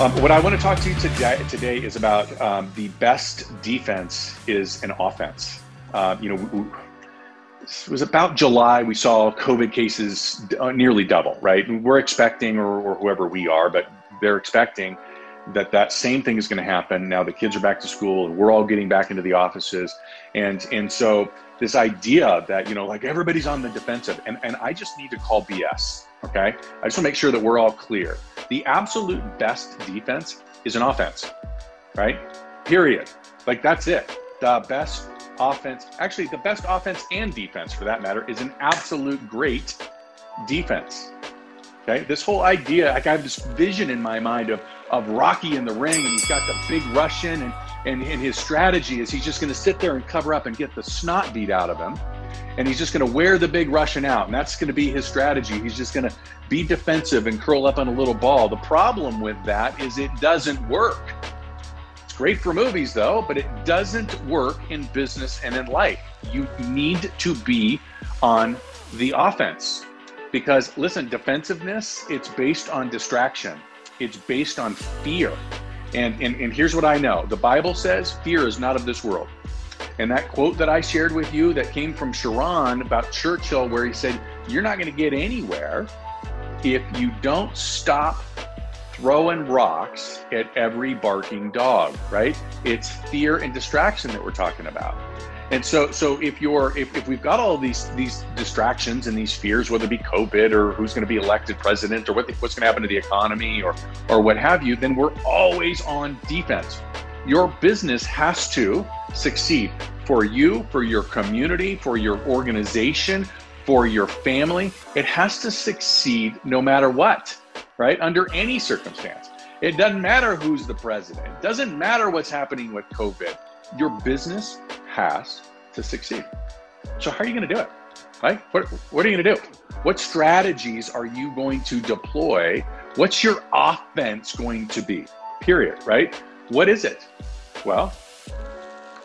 Um, what I want to talk to you today, today is about um, the best defense is an offense. Uh, you know, it was about July. We saw COVID cases uh, nearly double, right? And we're expecting, or, or whoever we are, but they're expecting that that same thing is going to happen now the kids are back to school and we're all getting back into the offices and and so this idea that you know like everybody's on the defensive and, and i just need to call bs okay i just want to make sure that we're all clear the absolute best defense is an offense right? Period. Like that's it. The best offense actually the best offense and defense for that matter is an absolute great defense. Okay, this whole idea, like I have this vision in my mind of of Rocky in the ring, and he's got the big Russian, and and, and his strategy is he's just going to sit there and cover up and get the snot beat out of him, and he's just going to wear the big Russian out, and that's going to be his strategy. He's just going to be defensive and curl up on a little ball. The problem with that is it doesn't work. It's great for movies though, but it doesn't work in business and in life. You need to be on the offense. Because listen, defensiveness, it's based on distraction. It's based on fear. And, and, and here's what I know the Bible says fear is not of this world. And that quote that I shared with you that came from Sharon about Churchill, where he said, You're not going to get anywhere if you don't stop throwing rocks at every barking dog, right? It's fear and distraction that we're talking about. And so, so if you're if, if we've got all these these distractions and these fears, whether it be COVID or who's going to be elected president or what what's going to happen to the economy or or what have you, then we're always on defense. Your business has to succeed for you, for your community, for your organization, for your family. It has to succeed no matter what, right? Under any circumstance. It doesn't matter who's the president. It doesn't matter what's happening with COVID. Your business has to succeed. So, how are you going to do it? Right? What, what are you going to do? What strategies are you going to deploy? What's your offense going to be? Period. Right? What is it? Well,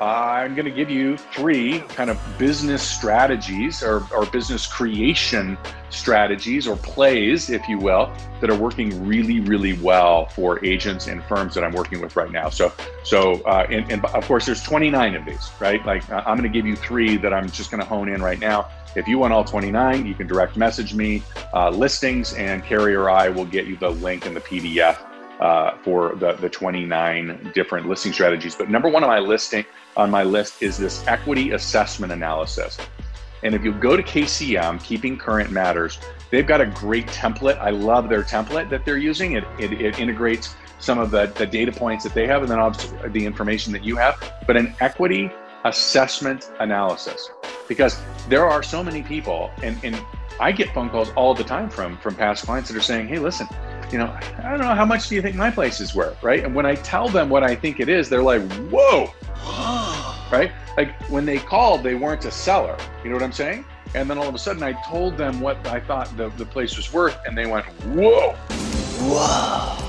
I'm going to give you three kind of business strategies or, or business creation strategies or plays, if you will, that are working really, really well for agents and firms that I'm working with right now. So, so uh, and, and of course, there's 29 of these, right? Like I'm going to give you three that I'm just going to hone in right now. If you want all 29, you can direct message me uh, listings, and Carrie or I will get you the link and the PDF uh, for the, the 29 different listing strategies. But number one on my listing on my list is this equity assessment analysis. And if you go to KCM, Keeping Current Matters, they've got a great template. I love their template that they're using. It, it, it integrates some of the, the data points that they have and then obviously the information that you have, but an equity assessment analysis. Because there are so many people, and, and I get phone calls all the time from from past clients that are saying, "Hey, listen, you know, I don't know how much do you think my place is worth, right?" And when I tell them what I think it is, they're like, "Whoa!" right? Like when they called, they weren't a seller. You know what I'm saying? And then all of a sudden, I told them what I thought the, the place was worth, and they went, "Whoa!" Whoa!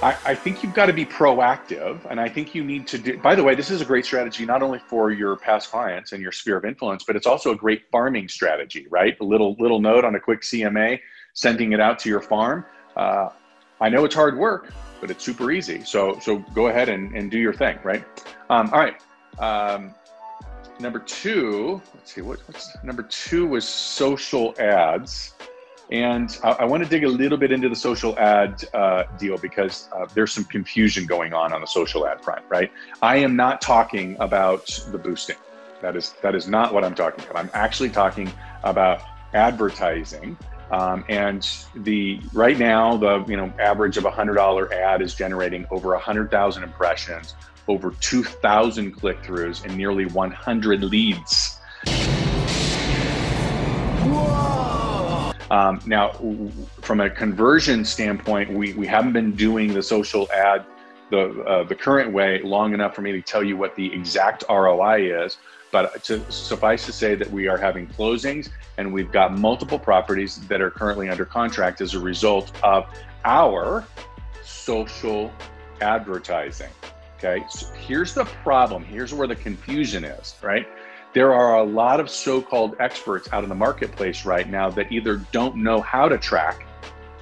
I, I, think you've got to be proactive, and I think you need to do. By the way, this is a great strategy not only for your past clients and your sphere of influence, but it's also a great farming strategy, right? A little little note on a quick CMA, sending it out to your farm. Uh, I know it's hard work, but it's super easy. So so go ahead and, and do your thing, right? Um, all right. Um, number two, let's see what, what's number two was social ads. And I, I want to dig a little bit into the social ad uh, deal because uh, there's some confusion going on on the social ad front, right? I am not talking about the boosting. That is that is not what I'm talking about. I'm actually talking about advertising. Um, and the right now the you know average of a hundred dollar ad is generating over a hundred thousand impressions, over two thousand click throughs, and nearly 100 leads. Um, now, from a conversion standpoint, we, we haven't been doing the social ad the uh, the current way long enough for me to tell you what the exact ROI is. But to suffice to say that we are having closings and we've got multiple properties that are currently under contract as a result of our social advertising. Okay, so here's the problem. Here's where the confusion is, right? there are a lot of so called experts out in the marketplace right now that either don't know how to track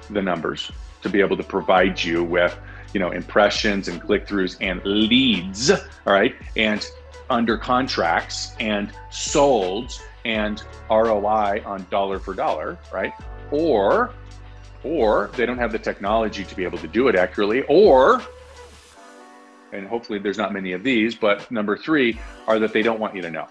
the numbers to be able to provide you with you know, impressions and click throughs and leads, all right, and under contracts and sold and ROI on dollar for dollar, right? Or or they don't have the technology to be able to do it accurately, or and hopefully there's not many of these, but number three are that they don't want you to know.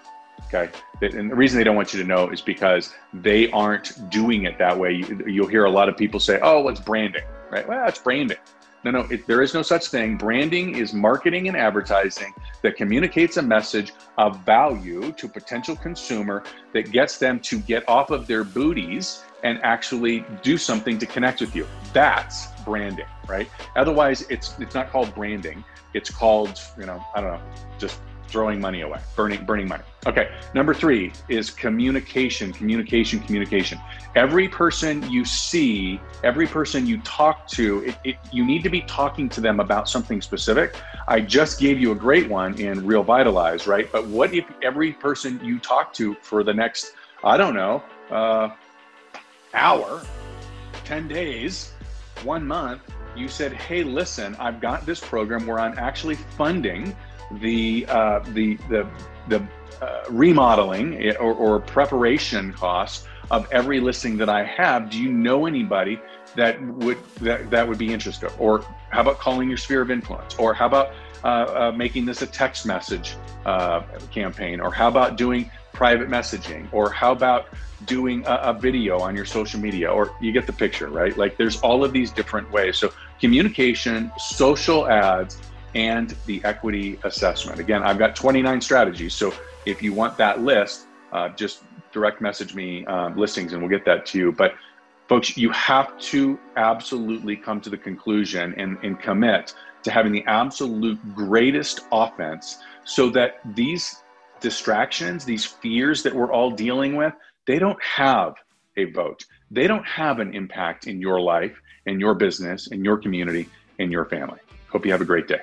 Okay. And the reason they don't want you to know is because they aren't doing it that way. You'll hear a lot of people say, oh, it's branding, right? Well, it's branding. No, no, it, there is no such thing. Branding is marketing and advertising that communicates a message of value to potential consumer that gets them to get off of their booties and actually do something to connect with you. That's branding, right? Otherwise, it's it's not called branding. It's called, you know, I don't know, just throwing money away, burning burning money. Okay, number three is communication, communication, communication. Every person you see, every person you talk to, it, it, you need to be talking to them about something specific. I just gave you a great one in Real Vitalize, right? But what if every person you talk to for the next, I don't know, uh, hour, 10 days, one month, you said, hey, listen, I've got this program where I'm actually funding the uh, the the the uh, remodeling or, or preparation costs of every listing that I have. Do you know anybody that would that, that would be interested? Or how about calling your sphere of influence? Or how about uh, uh, making this a text message uh, campaign? Or how about doing private messaging? Or how about doing a, a video on your social media? Or you get the picture, right? Like there's all of these different ways. So communication, social ads and the equity assessment. Again, I've got 29 strategies. So if you want that list, uh, just direct message me um, listings and we'll get that to you. But folks, you have to absolutely come to the conclusion and, and commit to having the absolute greatest offense so that these distractions, these fears that we're all dealing with, they don't have a vote. They don't have an impact in your life, in your business, in your community, in your family. Hope you have a great day.